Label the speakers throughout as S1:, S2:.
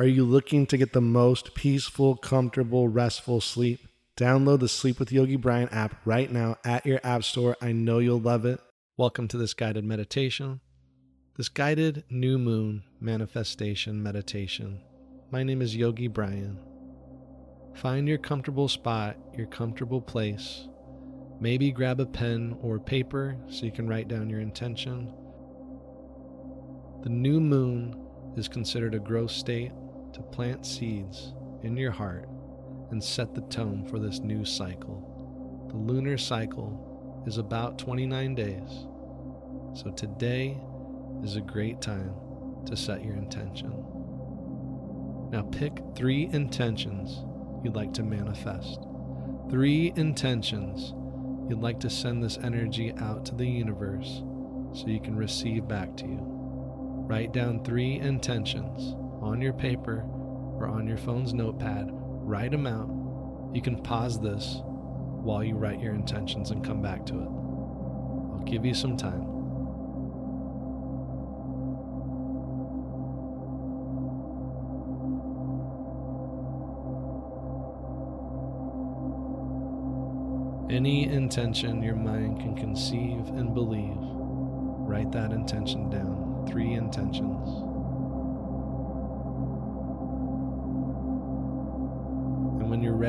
S1: Are you looking to get the most peaceful, comfortable, restful sleep? Download the Sleep with Yogi Brian app right now at your app store. I know you'll love it. Welcome to this guided meditation, this guided new moon manifestation meditation. My name is Yogi Brian. Find your comfortable spot, your comfortable place. Maybe grab a pen or paper so you can write down your intention. The new moon is considered a growth state to plant seeds in your heart and set the tone for this new cycle. The lunar cycle is about 29 days, so today is a great time to set your intention. Now pick three intentions you'd like to manifest, three intentions you'd like to send this energy out to the universe so you can receive back to you. Write down three intentions on your paper or on your phone's notepad, write them out. You can pause this while you write your intentions and come back to it. I'll give you some time. Any intention your mind can conceive and believe, write that intention down. Three intentions.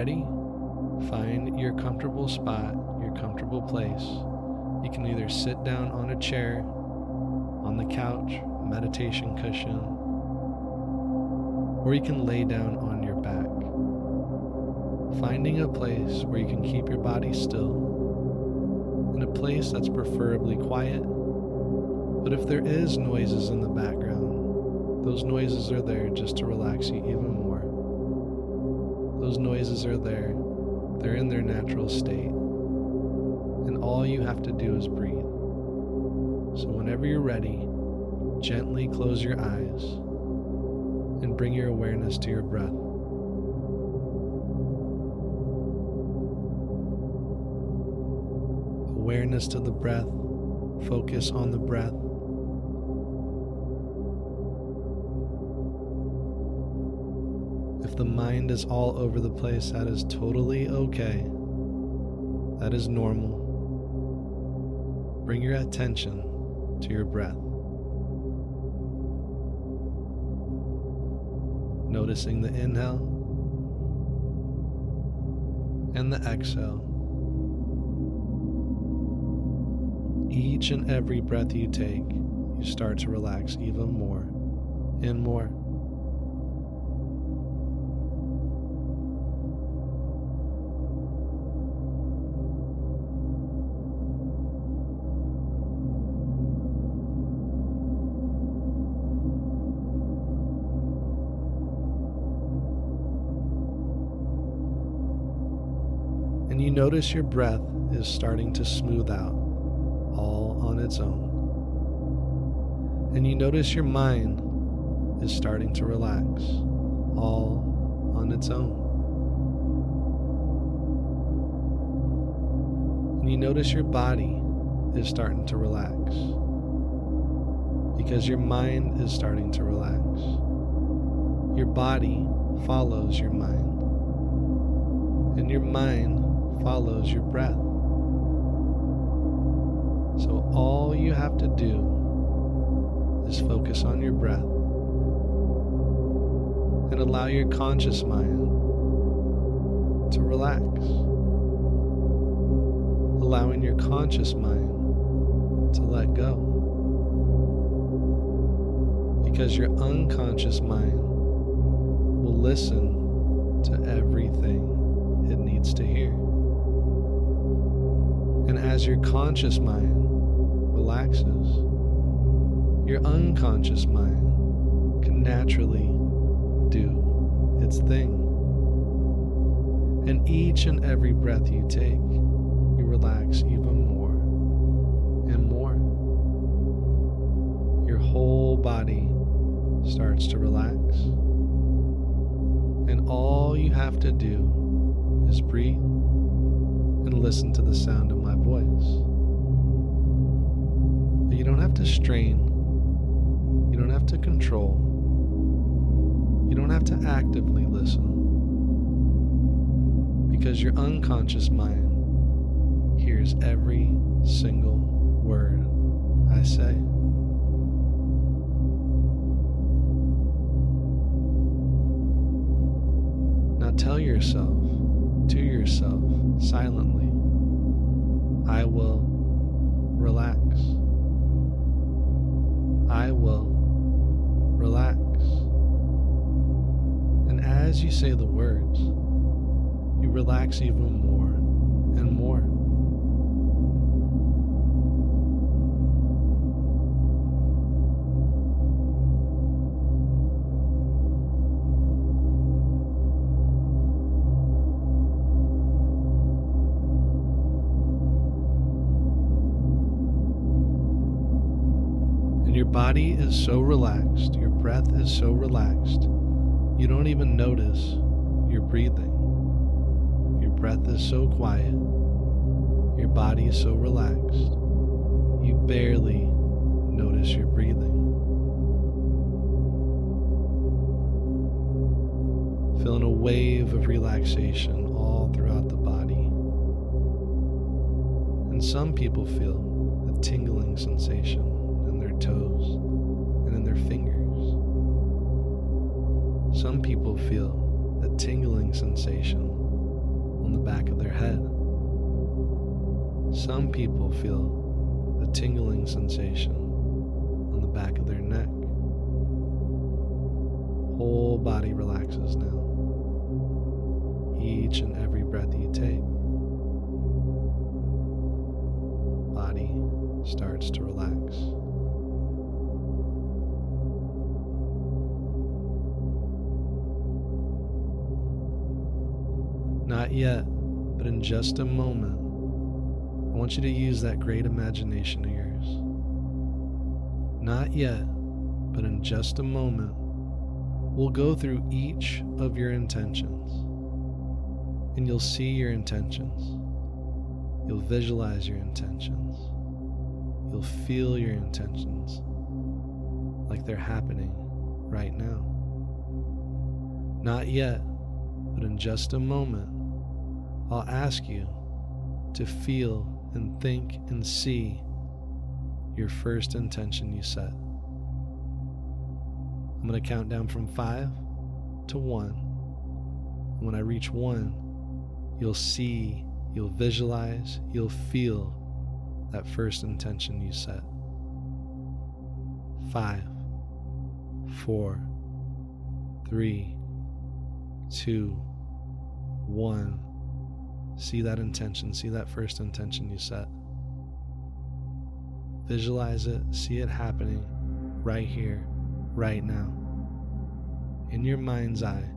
S1: Ready, find your comfortable spot, your comfortable place. You can either sit down on a chair, on the couch, meditation cushion, or you can lay down on your back. Finding a place where you can keep your body still, in a place that's preferably quiet. But if there is noises in the background, those noises are there just to relax you even more. Those noises are there, they're in their natural state. And all you have to do is breathe. So, whenever you're ready, gently close your eyes and bring your awareness to your breath. Awareness to the breath, focus on the breath. If the mind is all over the place, that is totally okay. That is normal. Bring your attention to your breath. Noticing the inhale and the exhale. Each and every breath you take, you start to relax even more and more. You notice your breath is starting to smooth out all on its own. And you notice your mind is starting to relax all on its own. And you notice your body is starting to relax because your mind is starting to relax. Your body follows your mind, and your mind follows your breath. So all you have to do is focus on your breath and allow your conscious mind to relax. Allowing your conscious mind to let go. Because your unconscious mind will listen to everything it needs to hear. As your conscious mind relaxes, your unconscious mind can naturally do its thing. And each and every breath you take, you relax even more and more. Your whole body starts to relax. And all you have to do is breathe and listen to the sound of voice. But you don't have to strain, you don't have to control, you don't have to actively listen because your unconscious mind hears every single word I say. Now tell yourself, to yourself, silently, I will relax. I will relax. And as you say the words, you relax even more body is so relaxed, your breath is so relaxed, you don't even notice you're breathing. Your breath is so quiet, your body is so relaxed, you barely notice you're breathing. Feeling a wave of relaxation all throughout the body. And some people feel a tingling sensation toes and in their fingers. Some people feel a tingling sensation on the back of their head. Some people feel a tingling sensation on the back of their neck. Whole body relaxes now. Each and every breath you take, Not yet, but in just a moment, I want you to use that great imagination of yours. Not yet, but in just a moment, we'll go through each of your intentions. And you'll see your intentions. You'll visualize your intentions. You'll feel your intentions like they're happening right now. Not yet, but in just a moment, I'll ask you to feel and think and see your first intention you set. I'm going to count down from five to one. And when I reach one, you'll see, you'll visualize, you'll feel that first intention you set. Five, four, three, two, one. See that intention, see that first intention you set. Visualize it, see it happening right here, right now. In your mind's eye,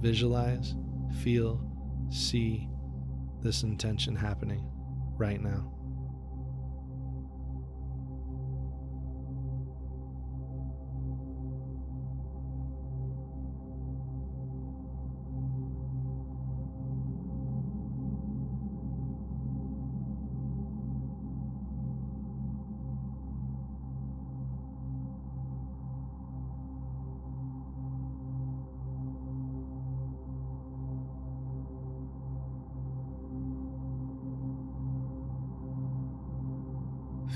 S1: visualize, feel, see this intention happening right now.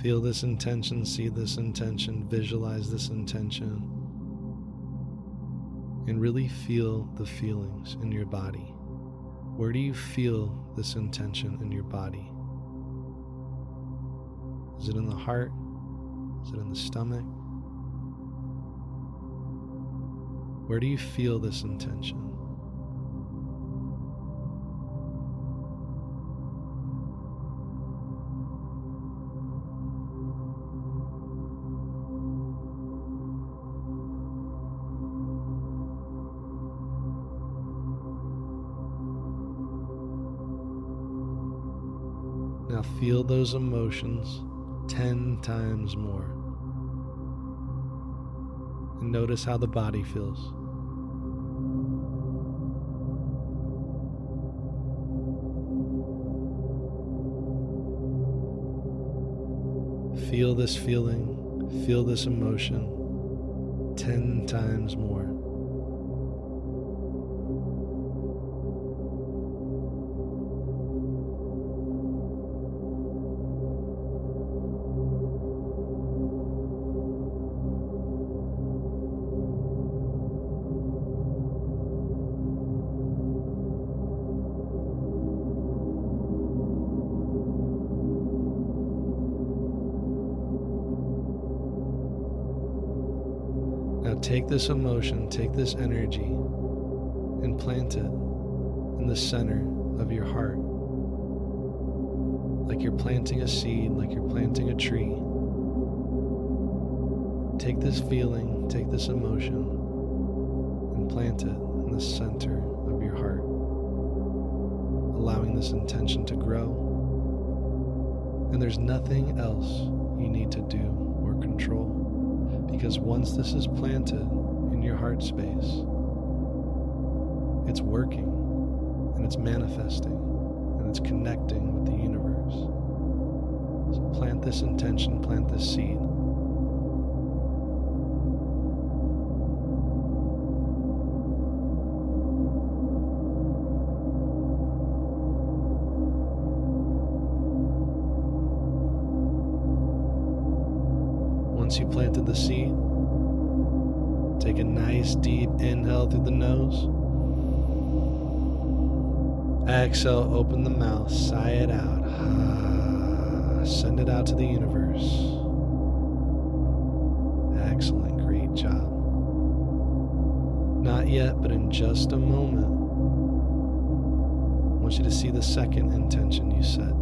S1: Feel this intention, see this intention, visualize this intention, and really feel the feelings in your body. Where do you feel this intention in your body? Is it in the heart? Is it in the stomach? Where do you feel this intention? Now feel those emotions 10 times more. And notice how the body feels. Feel this feeling, feel this emotion 10 times more. Take this emotion, take this energy, and plant it in the center of your heart. Like you're planting a seed, like you're planting a tree. Take this feeling, take this emotion, and plant it in the center of your heart, allowing this intention to grow. And there's nothing else you need to do or control, because once this is planted in your heart space, it's working and it's manifesting and it's connecting with the universe. So plant this intention, plant this seed. Once you planted the seed, take a nice deep inhale through the nose. Exhale, open the mouth, sigh it out. Ah, send it out to the universe. Excellent, great job. Not yet, but in just a moment, I want you to see the second intention you set.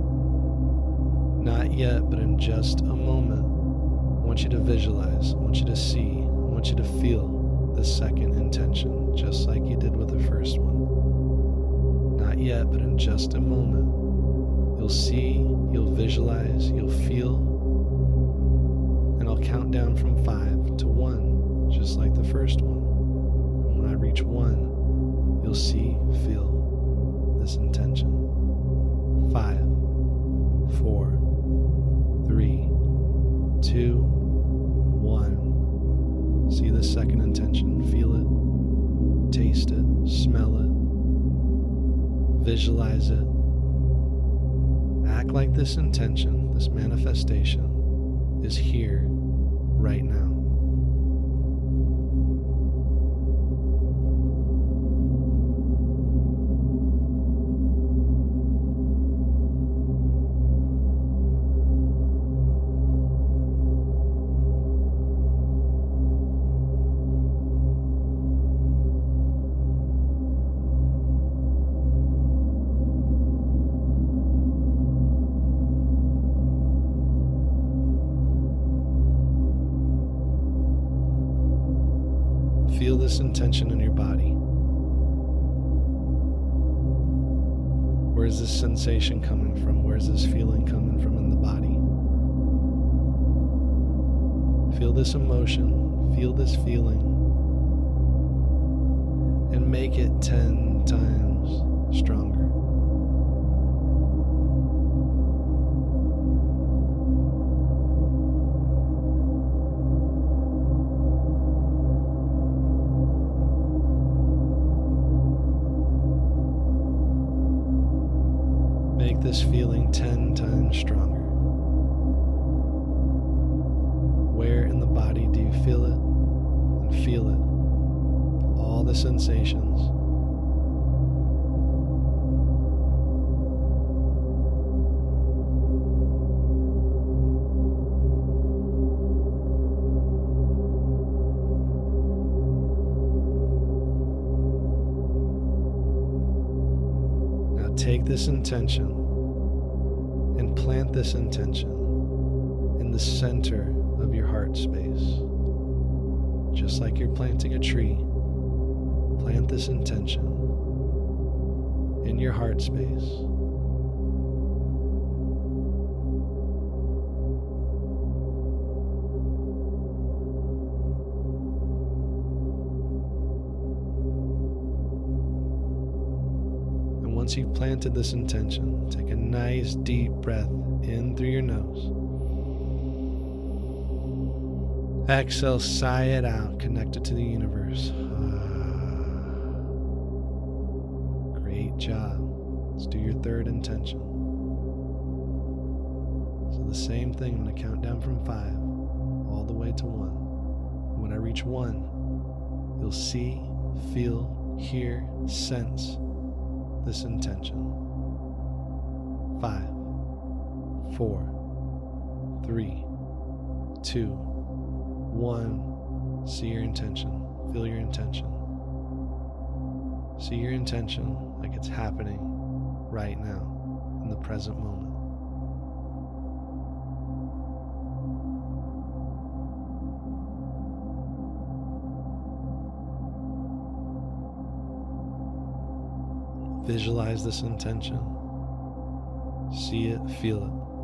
S1: Not yet, but in just a want you to visualize, I want you to see, I want you to feel the second intention, just like you did with the first one. Not yet, but in just a moment, you'll see, you'll visualize, you'll feel, and I'll count down from five to one, just like the first one. And when I reach one, you'll see, feel this intention. Five, four, three, two. See the second intention, feel it, taste it, smell it, visualize it. Act like this intention, this manifestation, is here right now. This intention in your body. Where is this sensation coming from? Where is this feeling coming from in the body? Feel this emotion, feel this feeling, and make it 10 times stronger. Sensations. Now take this intention and plant this intention in the center of your heart space. Just like you're planting a tree, this intention in your heart space. And once you've planted this intention, take a nice deep breath in through your nose. Exhale, sigh it out, connect it to the universe. Great job. Let's do your third intention. So, the same thing, I'm going to count down from five all the way to one. When I reach one, you'll see, feel, hear, sense this intention. Five, four, three, two, one. See your intention. Feel your intention. See your intention like it's happening right now in the present moment. Visualize this intention. See it, feel it.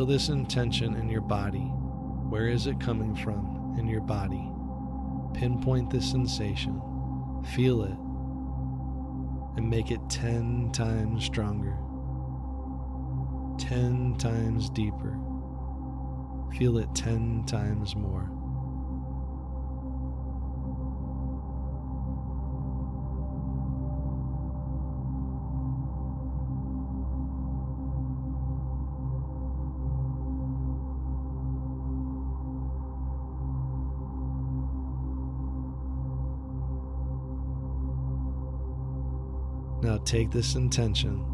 S1: Feel this intention in your body. Where is it coming from in your body? Pinpoint this sensation. Feel it. And make it 10 times stronger. 10 times deeper. Feel it 10 times more. Now take this intention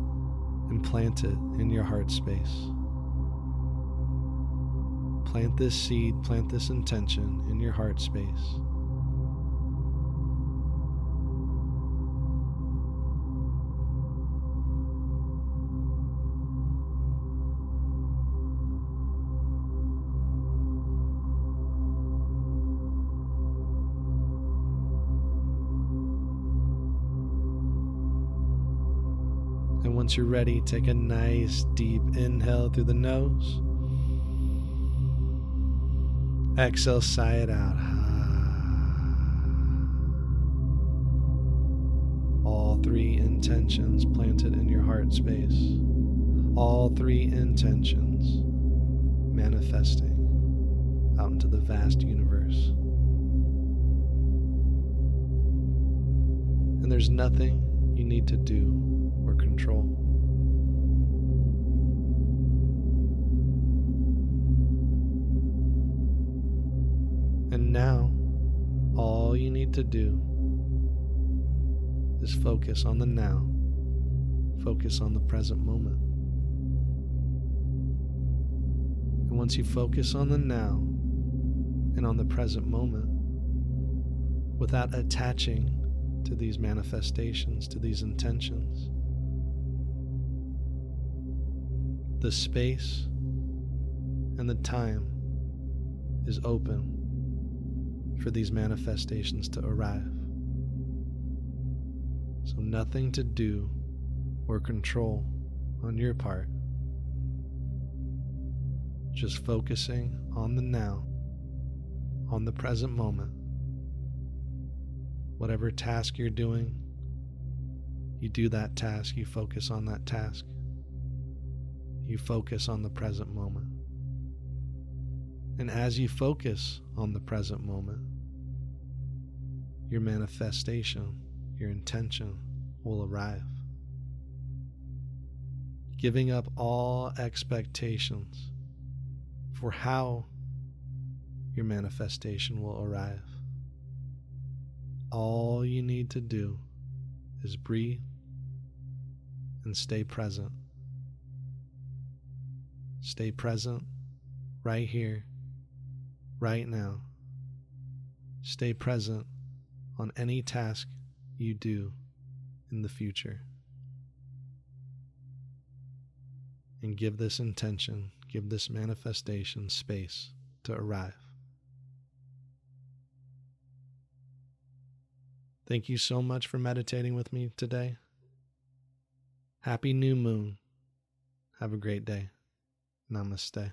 S1: and plant it in your heart space. Plant this seed, plant this intention in your heart space. You're ready, take a nice deep inhale through the nose. Exhale, sigh it out. All three intentions planted in your heart space. All three intentions manifesting out into the vast universe. And there's nothing you need to do or control. Now, all you need to do is focus on the now, focus on the present moment. And once you focus on the now and on the present moment, without attaching to these manifestations, to these intentions, the space and the time is open for these manifestations to arrive. So, nothing to do or control on your part. Just focusing on the now, on the present moment. Whatever task you're doing, you do that task, you focus on that task. You focus on the present moment. And as you focus on the present moment, your manifestation, your intention will arrive. Giving up all expectations for how your manifestation will arrive. All you need to do is breathe and stay present. Stay present right here, right now. Stay present on any task you do in the future. And give this intention, give this manifestation space to arrive. Thank you so much for meditating with me today. Happy new moon. Have a great day. Namaste.